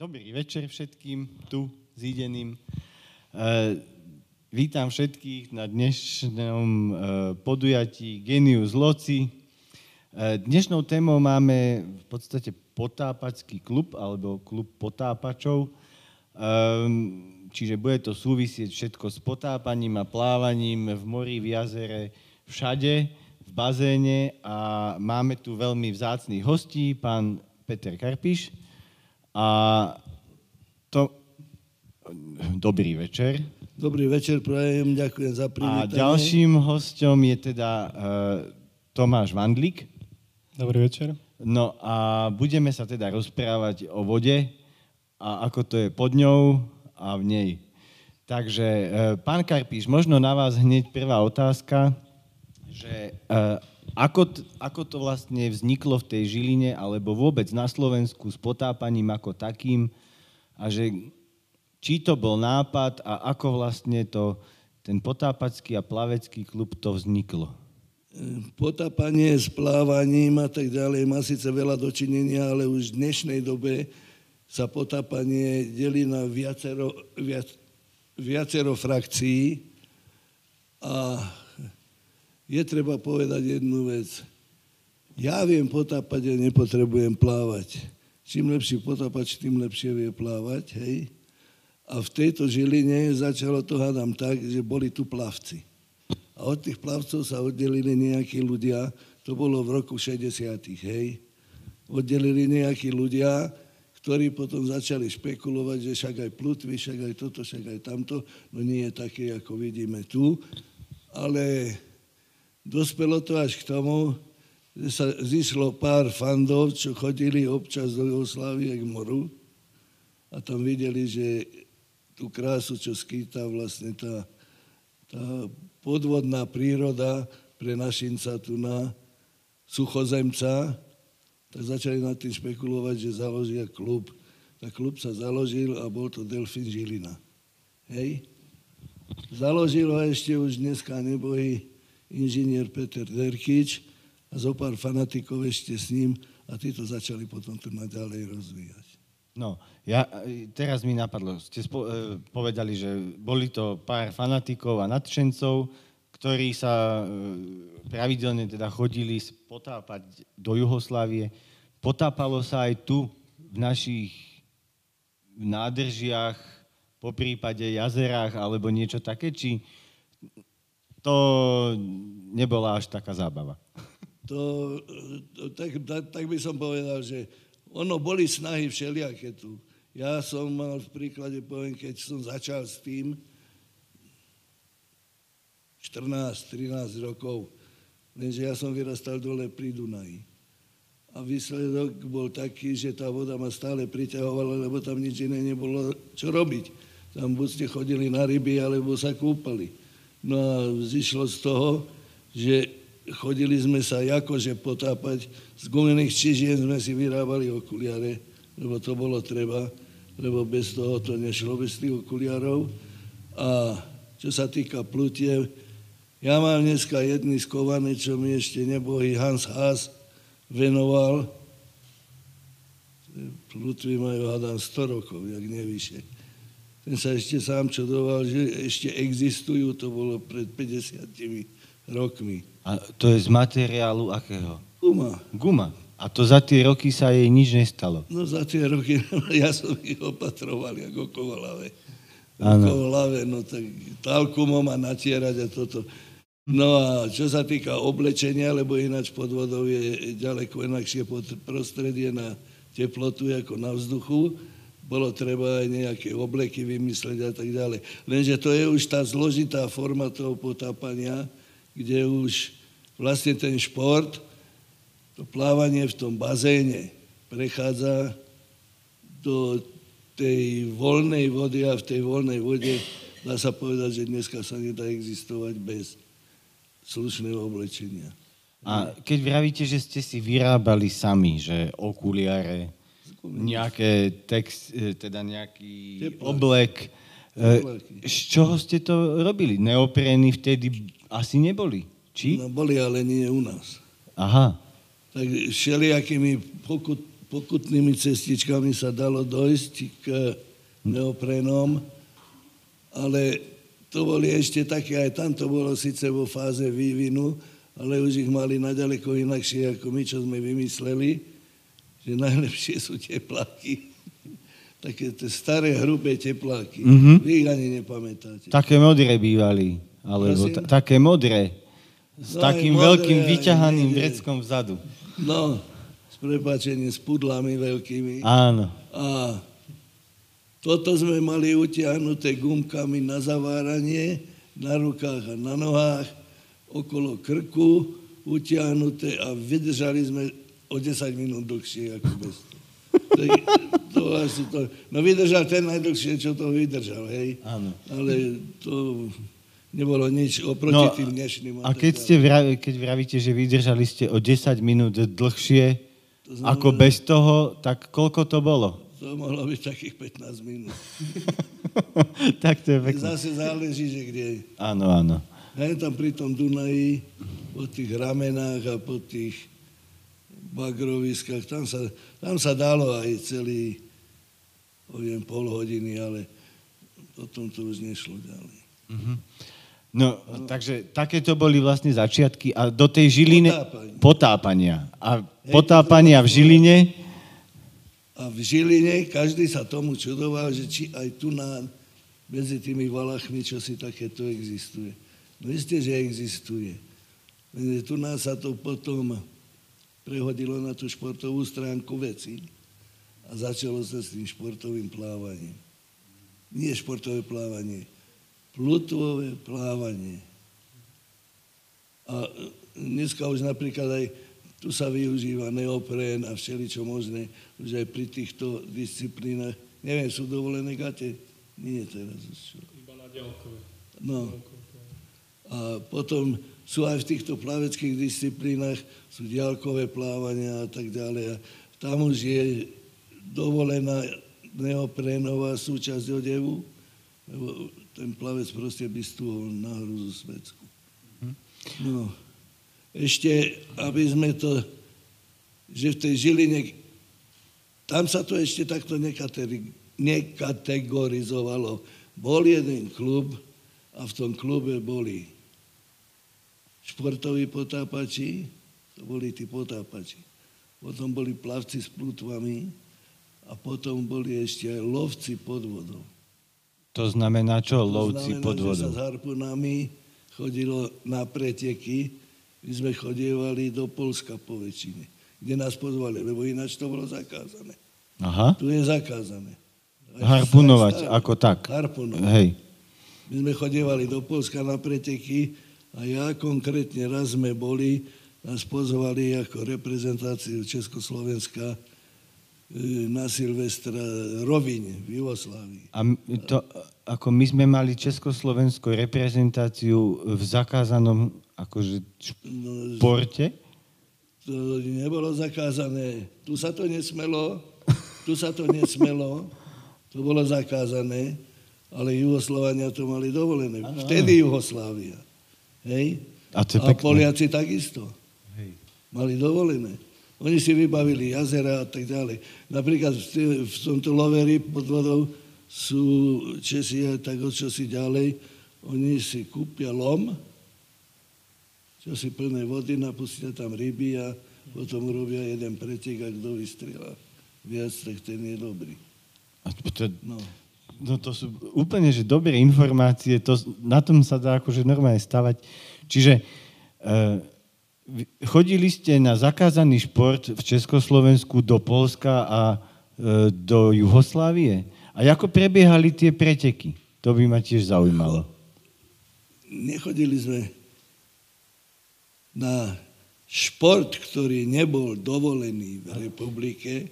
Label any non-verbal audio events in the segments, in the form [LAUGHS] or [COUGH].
Dobrý večer všetkým tu zídeným. E, vítam všetkých na dnešnom e, podujatí Genius Loci. E, dnešnou témou máme v podstate potápačský klub alebo klub potápačov. Čiže bude to súvisieť všetko s potápaním a plávaním v mori, v jazere, všade, v bazéne a máme tu veľmi vzácných hostí, pán Peter Karpiš, a to... Dobrý večer. Dobrý večer, prajem, ďakujem za A privítanie. ďalším hostom je teda uh, Tomáš Vandlik. Dobrý večer. No a budeme sa teda rozprávať o vode a ako to je pod ňou a v nej. Takže, uh, pán Karpíš, možno na vás hneď prvá otázka, že uh, ako, t- ako to vlastne vzniklo v tej Žiline, alebo vôbec na Slovensku s potápaním ako takým, a že či to bol nápad a ako vlastne to, ten potápacký a plavecký klub to vzniklo? Potápanie s plávaním a tak ďalej má síce veľa dočinenia, ale už v dnešnej dobe sa potápanie delí na viacero, viac, viacero frakcií a je treba povedať jednu vec. Ja viem potápať a nepotrebujem plávať. Čím lepší potápač, tým lepšie vie plávať, hej? A v tejto žiline začalo to, hádam, tak, že boli tu plavci. A od tých plavcov sa oddelili nejakí ľudia, to bolo v roku 60 hej? Oddelili nejakí ľudia, ktorí potom začali špekulovať, že však aj plutvy, však aj toto, však aj tamto, no nie je také, ako vidíme tu, ale Dospelo to až k tomu, že sa zišlo pár fandov, čo chodili občas do Jugoslávie k moru a tam videli, že tú krásu, čo skýta vlastne tá, tá podvodná príroda pre našinca tu na suchozemca, tak začali nad tým špekulovať, že založia klub. Tak klub sa založil a bol to Delfín Žilina. Hej? Založil ho ešte už dneska nebojí inžinier Peter Derkič a zo pár fanatikov ešte s ním a títo začali potom to naďalej rozvíjať. No, ja, teraz mi napadlo, ste spo, e, povedali, že boli to pár fanatikov a nadšencov, ktorí sa e, pravidelne teda chodili potápať do Juhoslávie. Potápalo sa aj tu v našich nádržiach, po prípade jazerách alebo niečo také, či to nebola až taká zábava. [LAUGHS] To, tak, tak, tak by som povedal, že ono boli snahy všelijaké tu. Ja som mal v príklade, poviem, keď som začal s tým 14-13 rokov, lenže ja som vyrastal dole pri Dunaji. A výsledok bol taký, že tá voda ma stále priťahovala, lebo tam nič iné nebolo čo robiť. Tam buď ste chodili na ryby, alebo sa kúpali. No a zišlo z toho, že chodili sme sa akože potápať, z gumených čižien sme si vyrábali okuliare, lebo to bolo treba, lebo bez toho to nešlo, bez tých okuliarov. A čo sa týka plutie, ja mám dneska jedný skovaný, čo mi ešte nebohý Hans Haas venoval. Plutvy majú, hádam, 100 rokov, jak nevyššie ten sa ešte sám čudoval, že ešte existujú, to bolo pred 50 rokmi. A to je z materiálu akého? Guma. Guma. A to za tie roky sa jej nič nestalo? No za tie roky, [LAUGHS] ja som ich opatroval ako kovalave. Kovalave, no tak talkumom a natierať a toto. No a čo sa týka oblečenia, lebo ináč pod vodou je ďaleko inakšie prostredie na teplotu ako na vzduchu, bolo treba aj nejaké obleky vymysleť a tak ďalej. Lenže to je už tá zložitá forma toho potápania, kde už vlastne ten šport, to plávanie v tom bazéne prechádza do tej voľnej vody a v tej voľnej vode dá sa povedať, že dneska sa nedá existovať bez slušného oblečenia. A keď vravíte, že ste si vyrábali sami, že okuliare, nejaké text, e, teda nejaký Tepláky. oblek. Tepláky. Z čoho ste to robili? Neoprény vtedy asi neboli, či? No boli, ale nie u nás. Aha. Tak všelijakými pokutnými cestičkami sa dalo dojsť k neoprénom, ale to boli ešte také, aj tam to bolo síce vo fáze vývinu, ale už ich mali naďaleko inakšie ako my, čo sme vymysleli, že najlepšie sú tepláky. [LAUGHS] Také tie staré, hrubé tepláky. Mm-hmm. Vy ich ani nepamätáte. Také modré bývali. Alebo t- také modré. S no, takým modré, veľkým vyťahaným vreckom vzadu. No, s prepáčením, s pudlami veľkými. Áno. A toto sme mali utiahnuté gumkami na zaváranie, na rukách a na nohách, okolo krku utiahnuté a vydržali sme o 10 minút dlhšie ako bez to, to, asi to, no vydržal ten najdlhšie, čo to vydržal, hej. Áno. Ale to nebolo nič oproti no, tým dnešným. A keď, ste vraví, keď vravíte, že vydržali ste o 10 minút dlhšie to znamená, ako bez toho, tak koľko to bolo? To mohlo byť takých 15 minút. [LAUGHS] tak to je pekné. Zase záleží, že kde. Áno, áno. Hej, tam pri tom Dunaji, po tých ramenách a po tých bagroviskách, tam sa, tam sa dalo aj celý, poviem, pol hodiny, ale potom to už nešlo ďalej. Mm-hmm. No, no, takže takéto boli vlastne začiatky a do tej Žiline... Potápania. potápania. A Hej, potápania v Žiline... A v Žiline každý sa tomu čudoval, že či aj tu na, medzi tými Valachmi, čo si takéto existuje. No isté, že existuje. Tu nás sa to potom prehodilo na tú športovú stránku veci a začalo sa s tým športovým plávaním. Nie športové plávanie, plutvové plávanie. A dneska už napríklad aj tu sa využíva neoprén a všeličo možné, už aj pri týchto disciplínach. Neviem, sú dovolené gate? Nie teraz už. Iba na ďalkové. No. A potom sú aj v týchto plaveckých disciplínach, sú diálkové plávania a tak ďalej. A tam už je dovolená neoprénová súčasť odevu, lebo ten plavec proste by stúhol na hruzu svecku. No, ešte, aby sme to, že v tej Žiline, tam sa to ešte takto nekategorizovalo. Bol jeden klub a v tom klube boli športoví potápači, to boli tí potápači. Potom boli plavci s plutvami a potom boli ešte aj lovci pod vodou. To znamená čo, lovci pod vodou? Sa s harpunami chodilo na preteky. My sme chodievali do Polska po väčšine, kde nás pozvali, lebo ináč to bolo zakázané. Aha. Tu je zakázané. Aj Harpunovať, ako tak. Harpunovať. Hej. My sme chodievali do Polska na preteky a ja konkrétne raz sme boli, nás pozvali ako reprezentáciu Československa e, na Silvestra Roviň v Jugoslávii. A to, ako my sme mali československú reprezentáciu v zakázanom akože športe? No, to nebolo zakázané. Tu sa to nesmelo, tu sa to nesmelo, to bolo zakázané, ale Jugoslovania to mali dovolené. Vtedy Jugoslávia. Hej? A, to a Poliaci takisto. Hej. Mali dovolené. Oni si vybavili jazera a tak ďalej. Napríklad v, v tomto loveri pod vodou sú Česi aj tak od si ďalej. Oni si kúpia lom, čo si plné vody, napustia tam ryby a potom robia jeden pretek a kto vystrieľa viac, tak ten je dobrý. A to, no. No to sú úplne že dobré informácie, to, na tom sa dá akože normálne stavať. Čiže e, chodili ste na zakázaný šport v Československu do Polska a e, do Juhoslávie? A ako prebiehali tie preteky? To by ma tiež zaujímalo. Nechodili sme na šport, ktorý nebol dovolený v republike.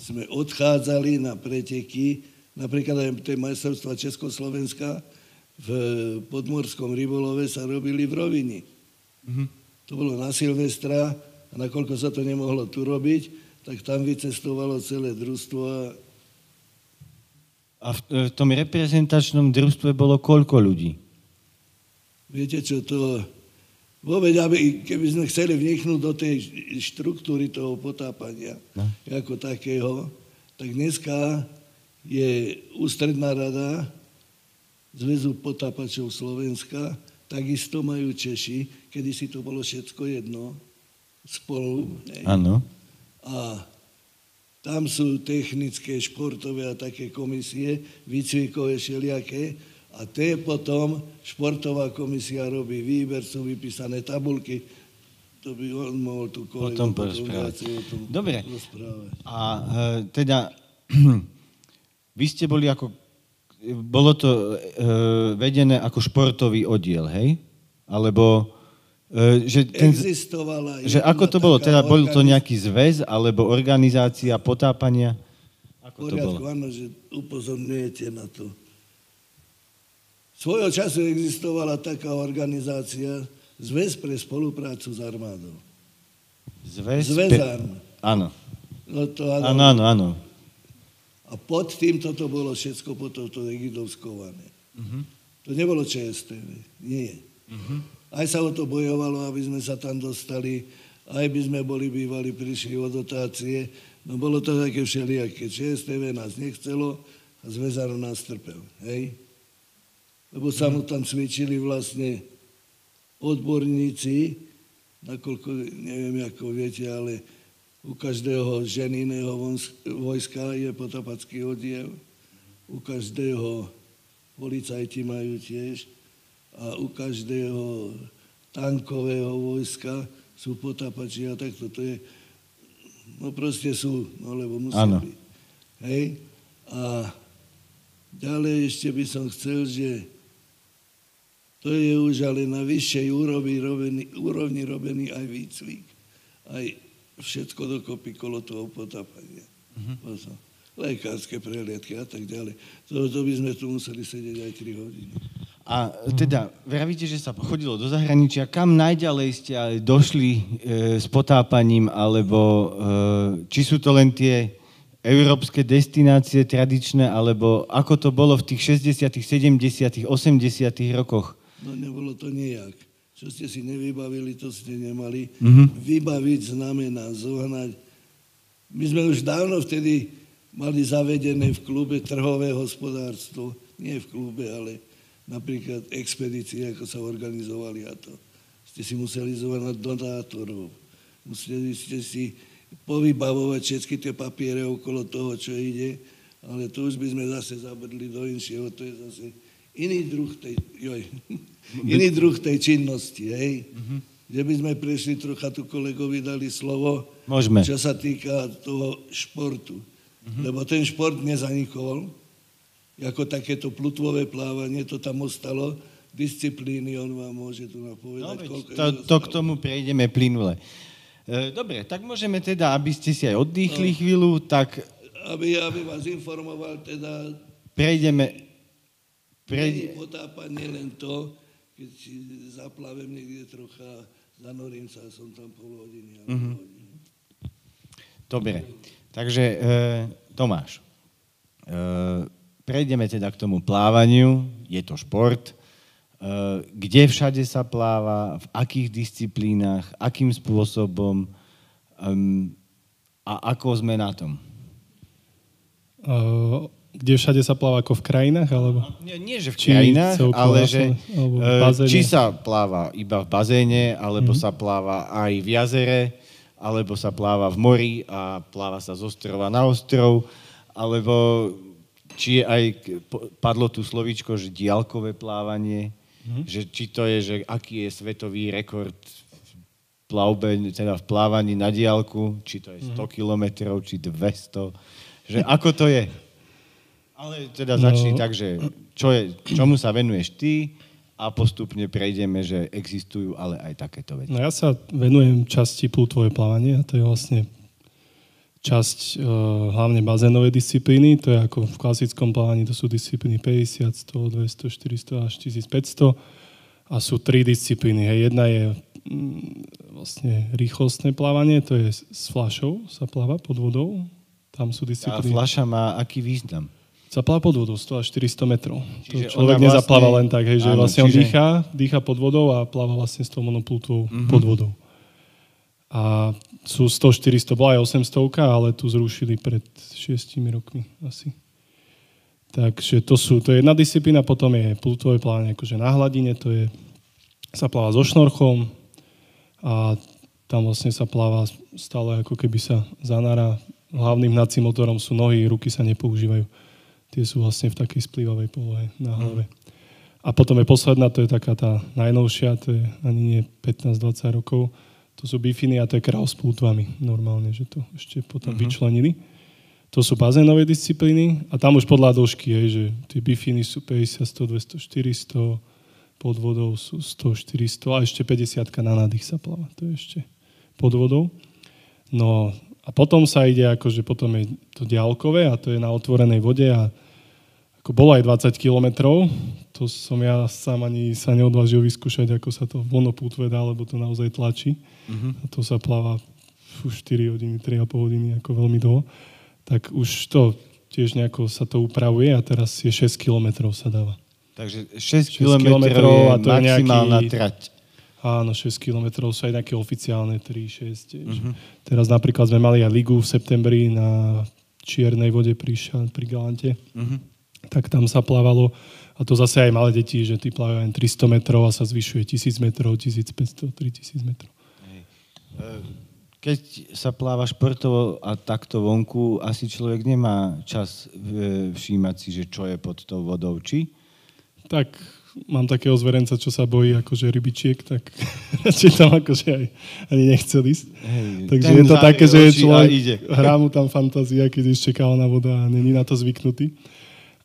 Sme odchádzali na preteky Napríklad aj tie majstrovstvá Československa v podmorskom rybolove sa robili v rovini. Mm-hmm. To bolo na Silvestra a nakoľko sa to nemohlo tu robiť, tak tam vycestovalo celé družstvo. A, a v, v tom reprezentačnom družstve bolo koľko ľudí? Viete čo, to vôbec, aby, keby sme chceli vniknúť do tej štruktúry toho potápania no. ako takého, tak dneska je ústredná rada Zväzu potápačov Slovenska, takisto majú Češi, kedy si to bolo všetko jedno, spolu. Áno. A tam sú technické, športové a také komisie, výcvikové všelijaké. A tie potom, športová komisia robí výber, sú vypísané tabulky, to by on mohol tu kolegu potom, tom Dobre. rozprávať. A e, teda, [CLEARS THROAT] [CLEARS THROAT] vy ste boli ako, bolo to e, vedené ako športový oddiel, hej? Alebo E, že, ten, Existovala že ako to bolo? Teda bol to nejaký zväz alebo organizácia potápania? Ako to bolo? áno, že upozorňujete na to. Svojho času existovala taká organizácia Zväz pre spoluprácu s armádou. Zväz? Zväzárna. Áno. No to áno. Áno, áno, áno. A pod tým toto bolo všetko potom to egidovskované. Uh-huh. To nebolo ČSTV. Nie. Uh-huh. Aj sa o to bojovalo, aby sme sa tam dostali, aj by sme boli bývali, prišli o dotácie. No bolo to také všelijaké. ČSTV nás nechcelo a Zväzar nás trpel. Hej? Lebo sa mu tam cvičili vlastne odborníci, nakoľko, neviem, ako viete, ale u každého ženinného vojska je potopacký oddiel, u každého policajti majú tiež a u každého tankového vojska sú potápači a takto. To je, no proste sú, no lebo musí byť. Hej? A ďalej ešte by som chcel, že to je už ale na vyššej úrovni robený, úrovni robený aj výcvik, aj všetko dokopy kolo toho potápania. Uh-huh. Lekárske prehliadky a tak ďalej. To, to by sme tu museli sedieť aj 3 hodiny. A teda, vravíte, že sa chodilo do zahraničia. Kam najďalej ste došli e, s potápaním, alebo e, či sú to len tie európske destinácie tradičné, alebo ako to bolo v tých 60., 70., 80. rokoch? No nebolo to nejak. Čo ste si nevybavili, to ste nemali. Mm-hmm. Vybaviť znamená zohnať. My sme už dávno vtedy mali zavedené v klube trhové hospodárstvo. Nie v klube, ale napríklad expedície, ako sa organizovali a to. Ste si museli zvolať donátorov. Museli ste si povybavovať všetky tie papiere okolo toho, čo ide, ale tu už by sme zase zabrdli do inšieho, to je zase iný druh tej, joj, [LAUGHS] iný druh tej činnosti, hej? Mm-hmm. Že by sme prešli trocha, tu kolegovi dali slovo, Môžeme. čo sa týka toho športu. Mm-hmm. Lebo ten šport nezanikol, ako takéto plutvové plávanie, to tam ostalo, disciplíny, on vám môže tu napovedať. No, to, to k tomu prejdeme plynule. E, dobre, tak môžeme teda, aby ste si aj oddychli no, chvíľu, tak... Aby, aby vás informoval, teda... Prejdeme... Prejde... potápanie len to, keď si zaplavem niekde trocha, zanorím sa, som tam pol hodiny. Uh-huh. Dobre, takže e, Tomáš, e, Prejdeme teda k tomu plávaniu, je to šport. E, kde všade sa pláva, v akých disciplínach, akým spôsobom a ako sme na tom? E, kde všade sa pláva, ako v krajinách? Alebo... Nie, nie že v krajinách, ale že e, či sa pláva iba v bazéne, alebo mm-hmm. sa pláva aj v jazere, alebo sa pláva v mori a pláva sa z ostrova na ostrov, alebo či je aj, padlo tu slovíčko, že diálkové plávanie, mm-hmm. že či to je, že aký je svetový rekord v plavbe, teda v plávaní na diálku, či to je 100 mm-hmm. kilometrov, či 200, že ako to je. Ale teda začni no. tak, že čo je, čomu sa venuješ ty a postupne prejdeme, že existujú ale aj takéto veci. No ja sa venujem časti plutvové plávanie a to je vlastne časť uh, hlavne bazénovej disciplíny, to je ako v klasickom plávaní, to sú disciplíny 50, 100, 200, 400 až 1500 a sú tri disciplíny. Hej. Jedna je mm, vlastne rýchlostné plávanie, to je s flašou, sa pláva pod vodou. Tam sú disciplíny. A flaša má aký význam? Zapláva pod vodou 100 až 400 metrov. Čiže to človek vlastne- nezapláva len tak, hej, že Áno, vlastne on čiže- dýcha, dýcha pod vodou a pláva vlastne s tou monoplutvou Mhm. pod vodou. A sú 100, 400, bola aj 800, ale tu zrušili pred 6 rokmi asi. Takže to, sú, to je jedna disciplína, potom je plutové plávanie akože na hladine, to je, sa pláva so šnorchom a tam vlastne sa pláva stále ako keby sa zanára. Hlavným hnacím motorom sú nohy, ruky sa nepoužívajú. Tie sú vlastne v takej splývavej polohe na hlave. A potom je posledná, to je taká tá najnovšia, to je ani nie 15-20 rokov. To sú bifiny a to je král s plútvami normálne, že to ešte potom uh-huh. vyčlenili. To sú bazénové disciplíny a tam už podľa dĺžky je, že tie bifiny sú 50, 100, 200, 400, pod vodou sú 100, 400 a ešte 50 na nádych sa pláva. To je ešte pod vodou. No a potom sa ide, akože potom je to diálkové a to je na otvorenej vode a ako bolo aj 20 kilometrov, to som ja sám ani sa neodvážil vyskúšať, ako sa to vonopútve dá, lebo to naozaj tlačí. Uh-huh. A to sa pláva už 4 hodiny, 3,5 hodiny, ako veľmi dlho. Tak už to tiež nejako sa to upravuje a teraz je 6 kilometrov sa dáva. Takže 6 6 km kilometrov a to je maximálna nejaký- trať. Áno, 6 kilometrov sú aj také oficiálne 3, 6. Uh-huh. Teraz napríklad sme mali aj ligu v septembri na Čiernej vode pri, pri Galante. Mhm. Tak tam sa plávalo a to zase aj malé deti, že tí plávajú len 300 metrov a sa zvyšuje 1000 metrov, 1500, 3000 metrov. Keď sa pláva športovo a takto vonku, asi človek nemá čas e, všímať si, že čo je pod tou vodou, či? Tak mám takého zverenca, čo sa bojí akože rybičiek, tak [LAUGHS] radšej tam akože aj ani nechcel ísť. Hej, Takže je to také, že a človek ide. hrá mu tam fantázia, keď ešte kalná voda a není na to zvyknutý.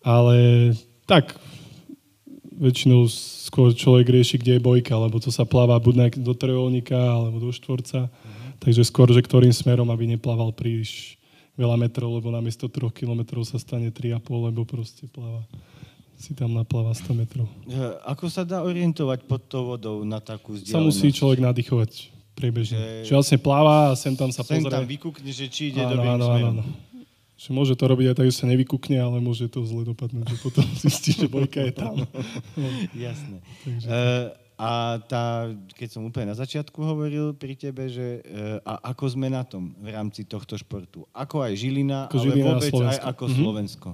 Ale tak, väčšinou skôr človek rieši, kde je bojka, lebo to sa pláva buď do trojolníka alebo do štvorca. Takže skôr, že ktorým smerom, aby neplával príliš veľa metrov, lebo namiesto 3 kilometrov sa stane 3,5, lebo proste pláva si tam napláva 100 metrov. Ako sa dá orientovať pod tou vodou na takú vzdialenosť? Sa musí človek nadýchovať priebežne. Že- Že vlastne pláva a sem tam sa Sem pozrie. tam vykúkne, že či ide áno, dobrým áno, áno, áno. Že môže to robiť aj tak, že sa nevykúkne, ale môže to zle dopadnúť, že potom [LAUGHS] zistí, že bojka je tam. [LAUGHS] Jasné. E, a tá, keď som úplne na začiatku hovoril pri tebe, že e, a ako sme na tom v rámci tohto športu? Ako aj Žilina, Ako ale Žilina vôbec aj ako Mhm. Slovensko.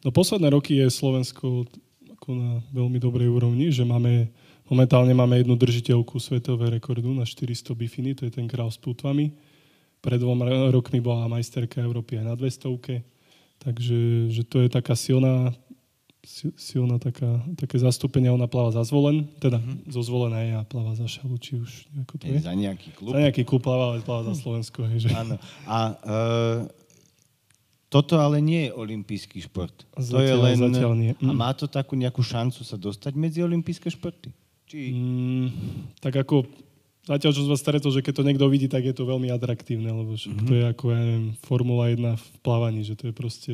No posledné roky je Slovensko ako na veľmi dobrej úrovni, že máme, momentálne máme jednu držiteľku svetového rekordu na 400 bifiny, to je ten král s plutvami. Pred dvoma rokmi bola majsterka Európy aj na 200 takže že to je taká silná, si- silná taká, také zastúpenie. Ona pláva za zvolen, teda mm-hmm. zo zvolená je a pláva za šalu, či už ako to je. Za nejaký klub. Za nejaký klub pláva, ale pláva za Slovensko. Hej, že... Áno. A e, toto ale nie je olimpijský šport. to je Zatiaľ- len... zatiaľ nie. A Mm. má to takú nejakú šancu sa dostať medzi olimpijské športy? Či... Mm, tak ako zatiaľ, čo som vás stretol, že keď to niekto vidí, tak je to veľmi atraktívne, lebo mm-hmm. to je ako, ja neviem, Formula 1 v plávaní, že to je proste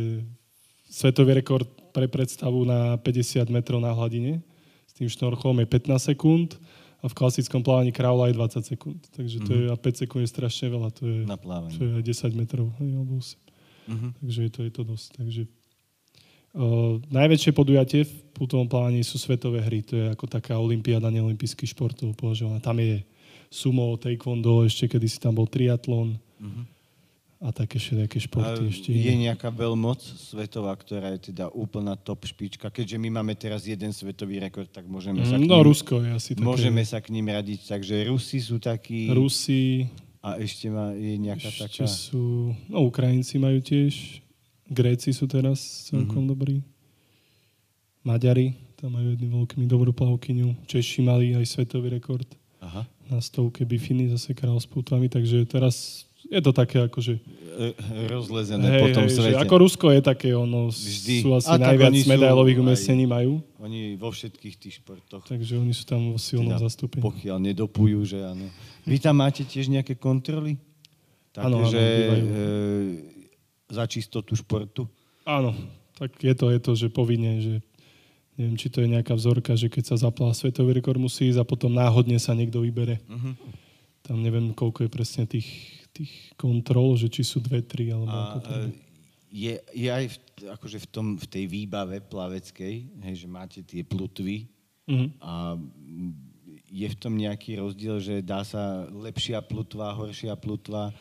svetový rekord pre predstavu na 50 metrov na hladine. S tým šnorchom je 15 sekúnd a v klasickom plávaní kráľa je 20 sekúnd. Takže to je, a 5 sekúnd je strašne veľa, to je, Na plávanie. to je aj 10 metrov, hej, alebo 8. Mhm. Takže je to, je to dosť. Takže Uh, najväčšie podujatie v plutovom plávaní sú svetové hry. To je ako taká olimpiáda neolimpijských športov považovaná. Tam je sumo, taekwondo, ešte kedy si tam bol triatlon Mhm. a také všelijaké A športy ešte. je nejaká veľmoc svetová, ktorá je teda úplná top špička. Keďže my máme teraz jeden svetový rekord, tak môžeme sa k Mm, ním, no, Rusko je asi také. môžeme sa k ním radiť. Takže Rusi sú takí Rusi, a ešte má, je nejaká taká... ešte sú... No, Ukrajinci majú tiež. Gréci sú teraz celkom mm-hmm. dobrí. Maďari, tam majú jednu veľkými dobrú plavkyňu. Češi mali aj svetový rekord. Aha. na stovke bifiny, zase král s putvami, takže teraz je to také akože... Rozlezené po tom že svete. ako Rusko je také, ono Vždy. sú asi A najviac sú medailových umiestnení majú, Oni vo všetkých tých športoch. takže oni sú tam vo silnom Teda, zastúpení. Pokiaľ nedopujú, že áno. Vy tam máte tiež nejaké kontroly? Také, Áno, áno, že e, za čistotu športu? Áno, tak je to, je to, že povinne, že neviem, či to je nejaká vzorka, že keď sa zaplá svetový rekord, musí ísť a potom náhodne sa niekto vybere. Uh-huh. Tam neviem, koľko je presne tých, tých kontrol, že či sú dve, tri, alebo ako A to je. e, je, je aj v, akože v, tom, v tej výbave plaveckej, hej, že máte tie plutvy Mhm. a je v tom nejaký rozdiel, že dá sa lepšia plutva, horšia plutva,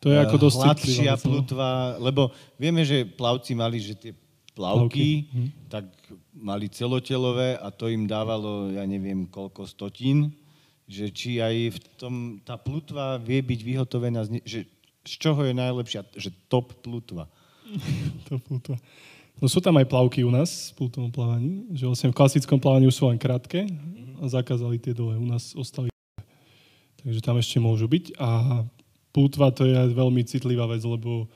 To je ako eh, dosť hladšia no. plutva, lebo vieme, že plavci mali, že tie plavky, Plavky, mhm. tak mali celotelové a to im dávalo, ja neviem, koľko stotín, že či aj v tom, tá plutva vie byť vyhotovená, z, ne- že z čoho je najlepšia, že top plutva. [LAUGHS] To plutva. No sú tam aj plavky u nás v plutovom plávaní, že vlastne v klasickom plávaní už sú len krátke a zakázali tie dole. U nás ostali Takže tam ešte môžu byť. A plutva to je veľmi citlivá vec, lebo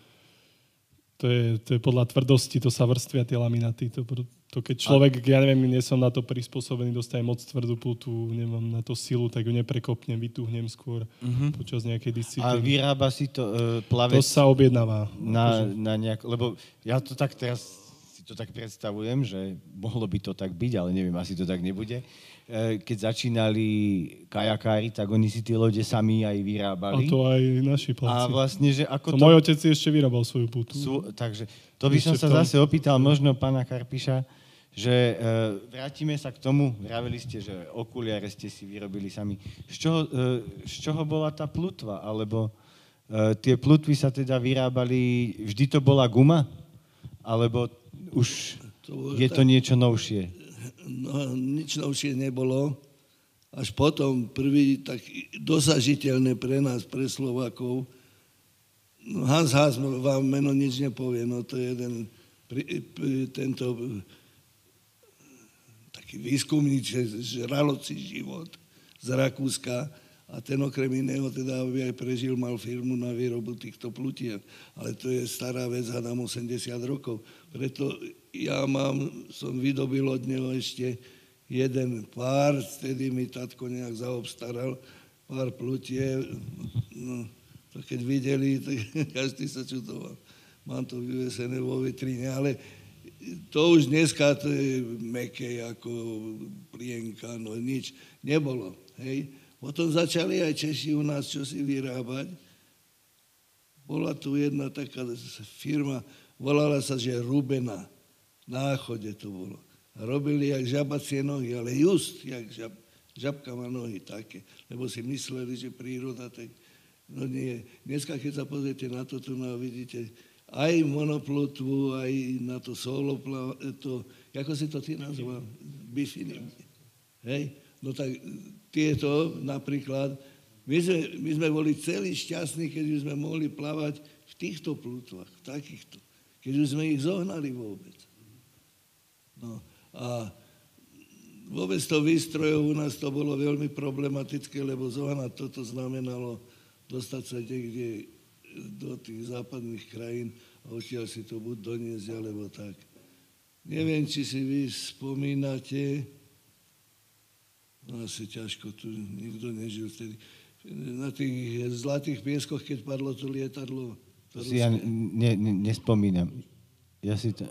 to je, to je podľa tvrdosti, to sa vrstvia tie laminaty. To, to keď človek, ja neviem, nie som na to prispôsobený, dostane moc tvrdú plutu, nemám na to silu, tak ju neprekopnem, vytuhnem skôr počas nejakej A disciplíny. vyrába si to To plavec sa objednáva. na, na nejak, lebo ja to tak teraz si to tak predstavujem, že mohlo by to tak byť, ale neviem, asi to tak nebude. E, Keď začínali kajakári, tak oni si tie lode sami aj A vyrábali. to aj naši A plavci. vlastne, že ako To to... môj otec ešte vyrábal svoju putu. Sú, takže to by som sa zase opýtal možno pána Karpiša, že e, vrátime sa k tomu, vraveli ste, že okuliare ste si vyrobili sami. Z čoho, e, z čoho bola tá plutva? Alebo e, tie plutvy sa teda vyrábali, vždy to bola guma? Alebo už To je to tak- niečo novšie? No, nič novšie nebolo. Až potom prvý tak dosažiteľné pre nás, pre Slovakov, no Hans Haas vám meno nič nepovie, no to je jeden pri, pri, tento taký výskumník, že život z Rakúska a ten okrem iného teda, aby aj prežil, mal firmu na výrobu týchto plutiek. Ale to je stará vec, hádam 80 rokov. Preto ja mám, som vydobil od neho ešte jeden pár, vtedy mi tatko nejak zaobstaral, pár plutie, no, to keď videli, tak [LAUGHS] každý sa čudoval. Mám to vyvesené vo vitrine, ale to už dneska to je meké ako plienka, no nič nebolo. Hej. Potom začali aj Češi u nás čosi vyrábať. Bola tu jedna taká firma, volala sa, že Rubena. Na chode to bolo. A robili jak žabacie nohy, ale just, jak žab, žabka má nohy také. Lebo si mysleli, že príroda, tak no nie. Dneska, keď sa pozriete na to, tu no, vidíte aj monoplotvu, aj na to solo, to, ako si to ty nazval? Bifiny. Hej? No tak tieto napríklad, my sme, my sme boli celí šťastní, keď už sme mohli plávať v týchto plutvách, v takýchto. Keď už sme ich zohnali vôbec. No a vôbec to výstrojov u nás to bolo veľmi problematické, lebo zohnať toto znamenalo dostať sa niekde do tých západných krajín a odtiaľ si to buď doniesť, alebo tak. Neviem, či si vy spomínate, no asi ťažko, tu nikto nežil vtedy, na tých zlatých pieskoch, keď padlo to lietadlo. To si ja ne, ne, nespomínam. Ja si to...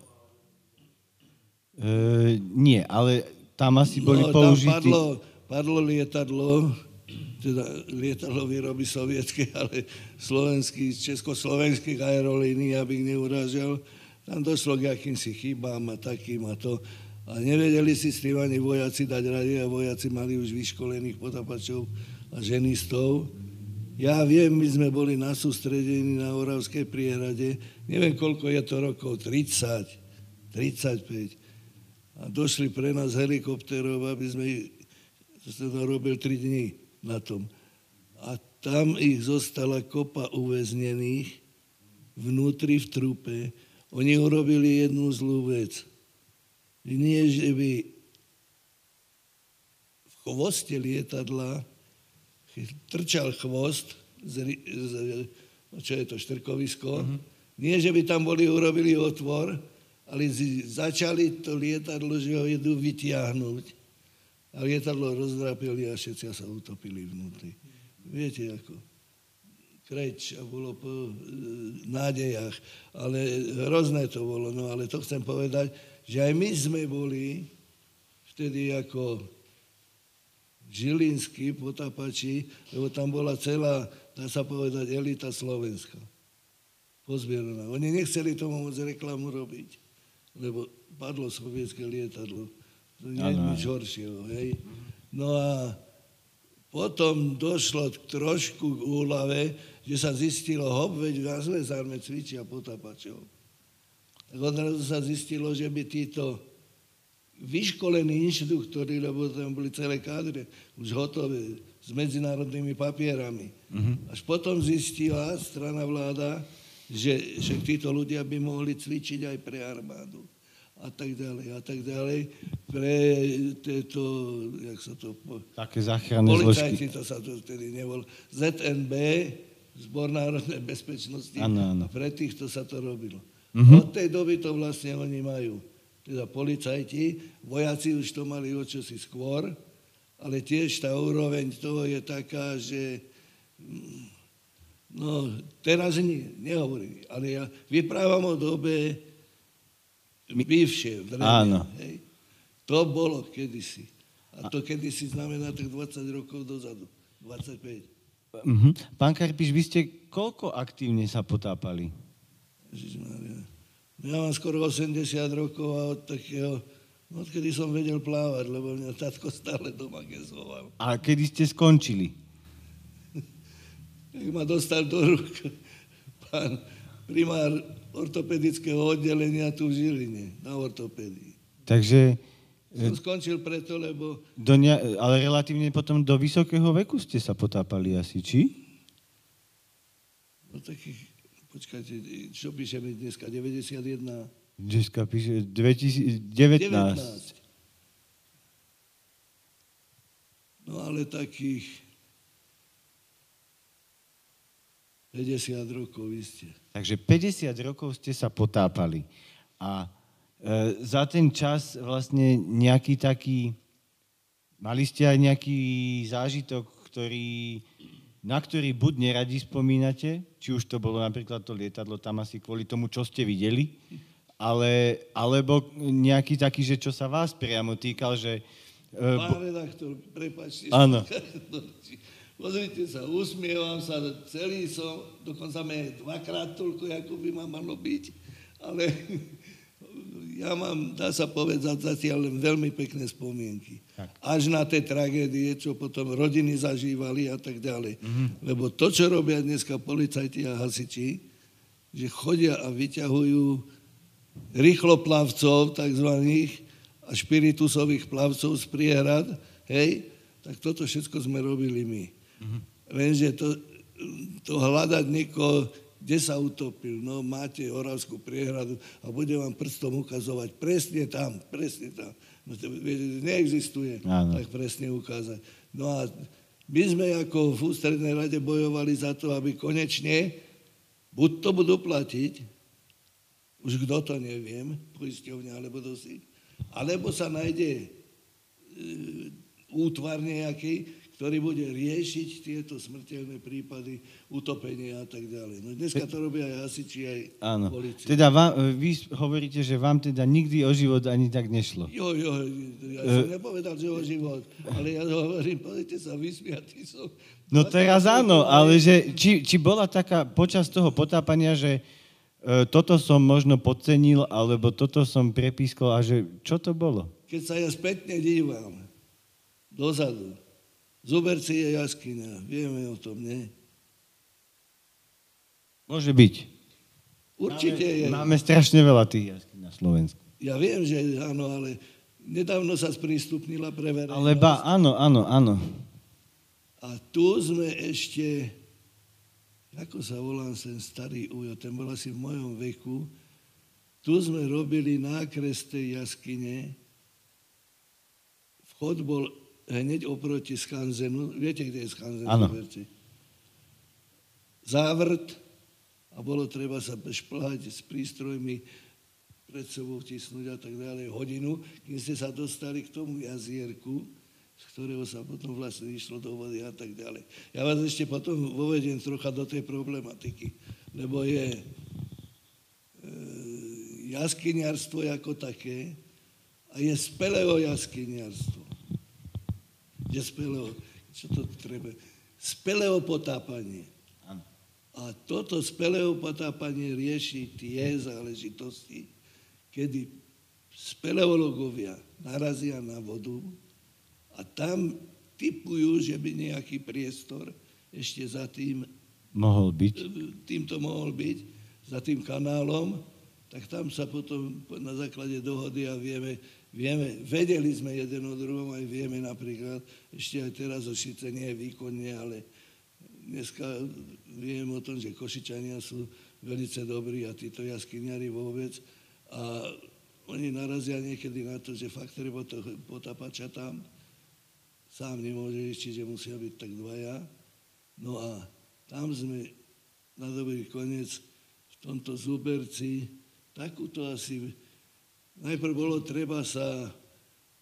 E, nie, ale tam asi boli no, použití... Tam padlo, padlo lietadlo, teda lietadlo výroby sovietské, [LAUGHS] ale slovenský, československých aerolínií, abych neurážal. Tam došlo k akýmsi chybám a takým a to. A nevedeli si s tým ani vojaci dať rady a vojaci mali už vyškolených potapačov a ženistov. Ja viem, my sme boli na sústredení na Oravskej priehrade, neviem koľko je to rokov, 30, 35. A došli pre nás helikopterov, aby sme ich, to robil 3 dní na tom. A tam ich zostala kopa uväznených vnútri v trupe. Oni urobili jednu zlú vec. Nie, že by v chvoste lietadla trčal chvost, z, z, čo je to, štrkovisko. Mm-hmm. Nie, že by tam boli, urobili otvor, ale z, začali to lietadlo, že ho idú vytiahnuť. A lietadlo rozdrapili a všetci sa utopili vnútri. Viete ako? Kreč a bolo po e, nádejach. Ale hrozné to bolo. No ale to chcem povedať, že aj my sme boli vtedy ako žilinskí potapači, lebo tam bola celá, dá sa povedať, elita Slovenska. pozbieraná. Oni nechceli tomu moc reklamu robiť, lebo padlo sovietské lietadlo. Nie je nič horšieho, hej. No a potom došlo trošku k úlave, že sa zistilo, hop, veď na zväzárme cvičia potapačov. Tak odrazu sa zistilo, že by títo vyškolení inštruktori, lebo tam boli celé kádre, už hotové, s medzinárodnými papierami. Uh-huh. Až potom zistila strana vláda, že, že títo ľudia by mohli cvičiť aj pre armádu a tak ďalej, a tak ďalej. Pre tieto, jak sa to... Také záchranné zložky. to sa to vtedy nebol. ZNB, Zbor národnej bezpečnosti. Ano, ano. Pre týchto sa to robilo. Uh-huh. Od tej doby to vlastne oni majú. Teda policajti, vojaci už to mali o čosi skôr, ale tiež tá úroveň toho je taká, že mm, no teraz nie, nehovorím, ale ja vyprávam o dobe bývšie. Áno. Hej. To bolo kedysi. A to kedysi znamená tak 20 rokov dozadu. 25. Uh-huh. Pán Karpiš, vy ste koľko aktívne sa potápali? Ježišmaria. Ja mám skoro 80 rokov a od takého Odkedy som vedel plávať, lebo mňa tatko stále doma gezoval. A kedy ste skončili? [LAUGHS] Tak ma dostal do rúk [LAUGHS] pán primár ortopedického oddelenia tu v Žiline, na ortopedii. Takže... Som skončil preto, lebo... Do ne, ale relatívne potom do vysokého veku ste sa potápali asi, či? No takých, počkajte, čo píšeme dneska, 91... Dneska píše 2019. 19. No ale takých 50 rokov ste. Takže 50 rokov ste sa potápali. A e, za ten čas vlastne nejaký taký, mali ste aj nejaký zážitok, ktorý, na ktorý buď neradi spomínate, či už to bolo napríklad to lietadlo tam asi kvôli tomu, čo ste videli, ale, alebo nejaký taký, že čo sa vás priamo týkal, že... Uh, Pán redaktor, prepáčte. Áno. [LAUGHS] Pozrite sa, usmievam sa, celý som, dokonca me dvakrát toľko, ako by ma malo byť, ale [LAUGHS] ja mám, dá sa povedať, zatiaľ len veľmi pekné spomienky. Tak. Až na tie tragédie, čo potom rodiny zažívali a tak ďalej. Mm-hmm. Lebo to, čo robia dneska policajti a hasiči, že chodia a vyťahujú rýchloplavcov, takzvaných, a špiritusových plavcov z priehrad, hej, tak toto všetko sme robili my. Mm-hmm. Lenže to, to hľadať niekoho, kde sa utopil, no máte Oravskú priehradu a bude vám prstom ukazovať presne tam, presne tam. No to neexistuje, Áno. tak presne ukázať. No a my sme ako v ústrednej rade bojovali za to, aby konečne buď to budú platiť, už kto to neviem, poisťovňa alebo dosi, alebo sa nájde e, útvar nejaký, ktorý bude riešiť tieto smrteľné prípady, utopenia a tak ďalej. No dneska to robia aj hasiči, aj Áno. Teda vám, vy hovoríte, že vám teda nikdy o život ani tak nešlo. Jo, jo, ja som uh, nepovedal, že o život, ale ja hovorím, pozrite sa, vysmiatý som. No teraz áno, ale že, či, či bola taká počas toho potápania, že E, toto som možno podcenil, alebo toto som prepískol a že čo to bolo? Keď sa ja spätne dívam dozadu, Zuberci je jaskyňa, vieme o tom, nie? Môže byť. Určite máme, je. Máme strašne veľa tých jaskyň na Slovensku. Ja viem, že áno, ale nedávno sa sprístupnila pre verejnosť. Ale ba, áno, áno, áno. A tu sme ešte ako sa volám ten starý ujo, ten bol asi v mojom veku, tu sme robili nákres tej jaskyne, vchod bol hneď oproti skanzenu, viete, kde je skanzen? Áno. Závrt a bolo treba sa šplhať s prístrojmi pred sebou vtisnúť a tak ďalej hodinu, kým ste sa dostali k tomu jazierku, z ktorého sa potom vlastne išlo do vody a tak ďalej. Ja vás ešte potom vovediem trocha do tej problematiky, lebo je e, jaskyniarstvo ako také a je speleo jaskyniarstvo. Je speleo, čo to treba? Speleo potápanie. A toto speleopotápanie rieši tie záležitosti, kedy speleológovia narazia na vodu a tam typujú, že by nejaký priestor ešte za tým Mohol byť. týmto mohol byť, za tým kanálom, tak tam sa potom na základe dohody a vieme, vieme, vedeli sme jeden o druhom, aj vieme napríklad, ešte aj teraz o Šice nie je výkonne, ale dneska viem o tom, že Košičania sú velice dobrí a títo jaskyniari vôbec. A oni narazia niekedy na to, že fakt treba to potapača tam, sám nemôže ísť, čiže musia byť tak dvaja. No a tam sme na dobrý koniec v tomto zuberci takúto asi... Najprv bolo treba sa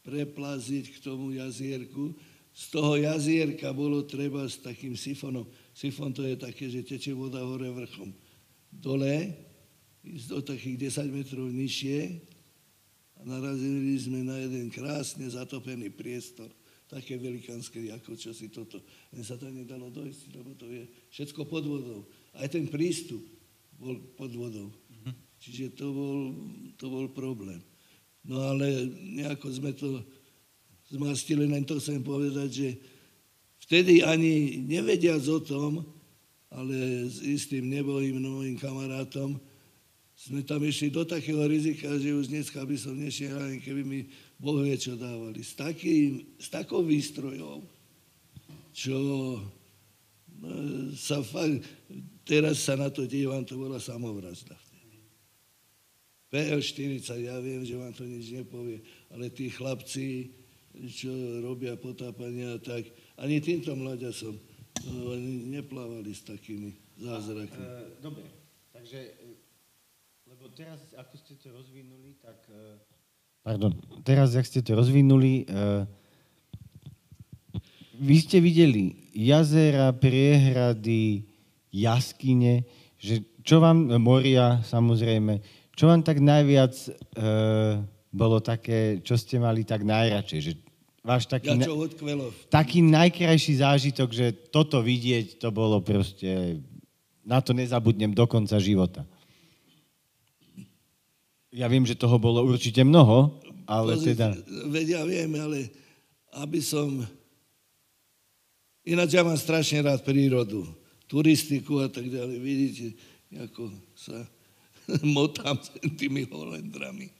preplaziť k tomu jazierku. Z toho jazierka bolo treba s takým sifonom. Sifon to je také, že teče voda hore vrchom. Dole, ísť do takých 10 metrov nižšie a narazili sme na jeden krásne zatopený priestor také velikánske, ako čo si toto. Len sa to nedalo dojsť, lebo to je všetko pod vodou. Aj ten prístup bol pod vodou. Čiže to bol, to bol problém. No ale nejako sme to zmastili, len to chcem povedať, že vtedy ani nevediac o tom, ale s istým nebojím mojim kamarátom, sme tam išli do takého rizika, že už dneska by som nešiel, ani keby mi Boh vie, čo dávali. S, takým, s takou výstrojou, čo no, sa fakt, teraz sa na to dívam, to bola samovrazda vtedy. PL40, ja viem, že vám to nič nepovie, ale tí chlapci, čo robia potápania, tak ani týmto mladiasom no, neplávali s takými zázrakmi. E, dobre, takže, e, lebo teraz, ako ste to rozvinuli, tak e, Pardon. Teraz, jak ste to rozvinuli, uh, vy ste videli jazera, priehrady, jaskyne, že čo vám, moria samozrejme, čo vám tak najviac uh, bolo také, čo ste mali tak najradšej, že váš taký, ja čo taký najkrajší zážitok, že toto vidieť, to bolo proste, na to nezabudnem do konca života. Ja viem, že toho bolo určite mnoho, ale Pozrite, teda... Veď ja viem, ale aby som... Ináč ja mám strašne rád prírodu, turistiku a tak ďalej. Vidíte, ako sa [LAUGHS] motám tými holendrami.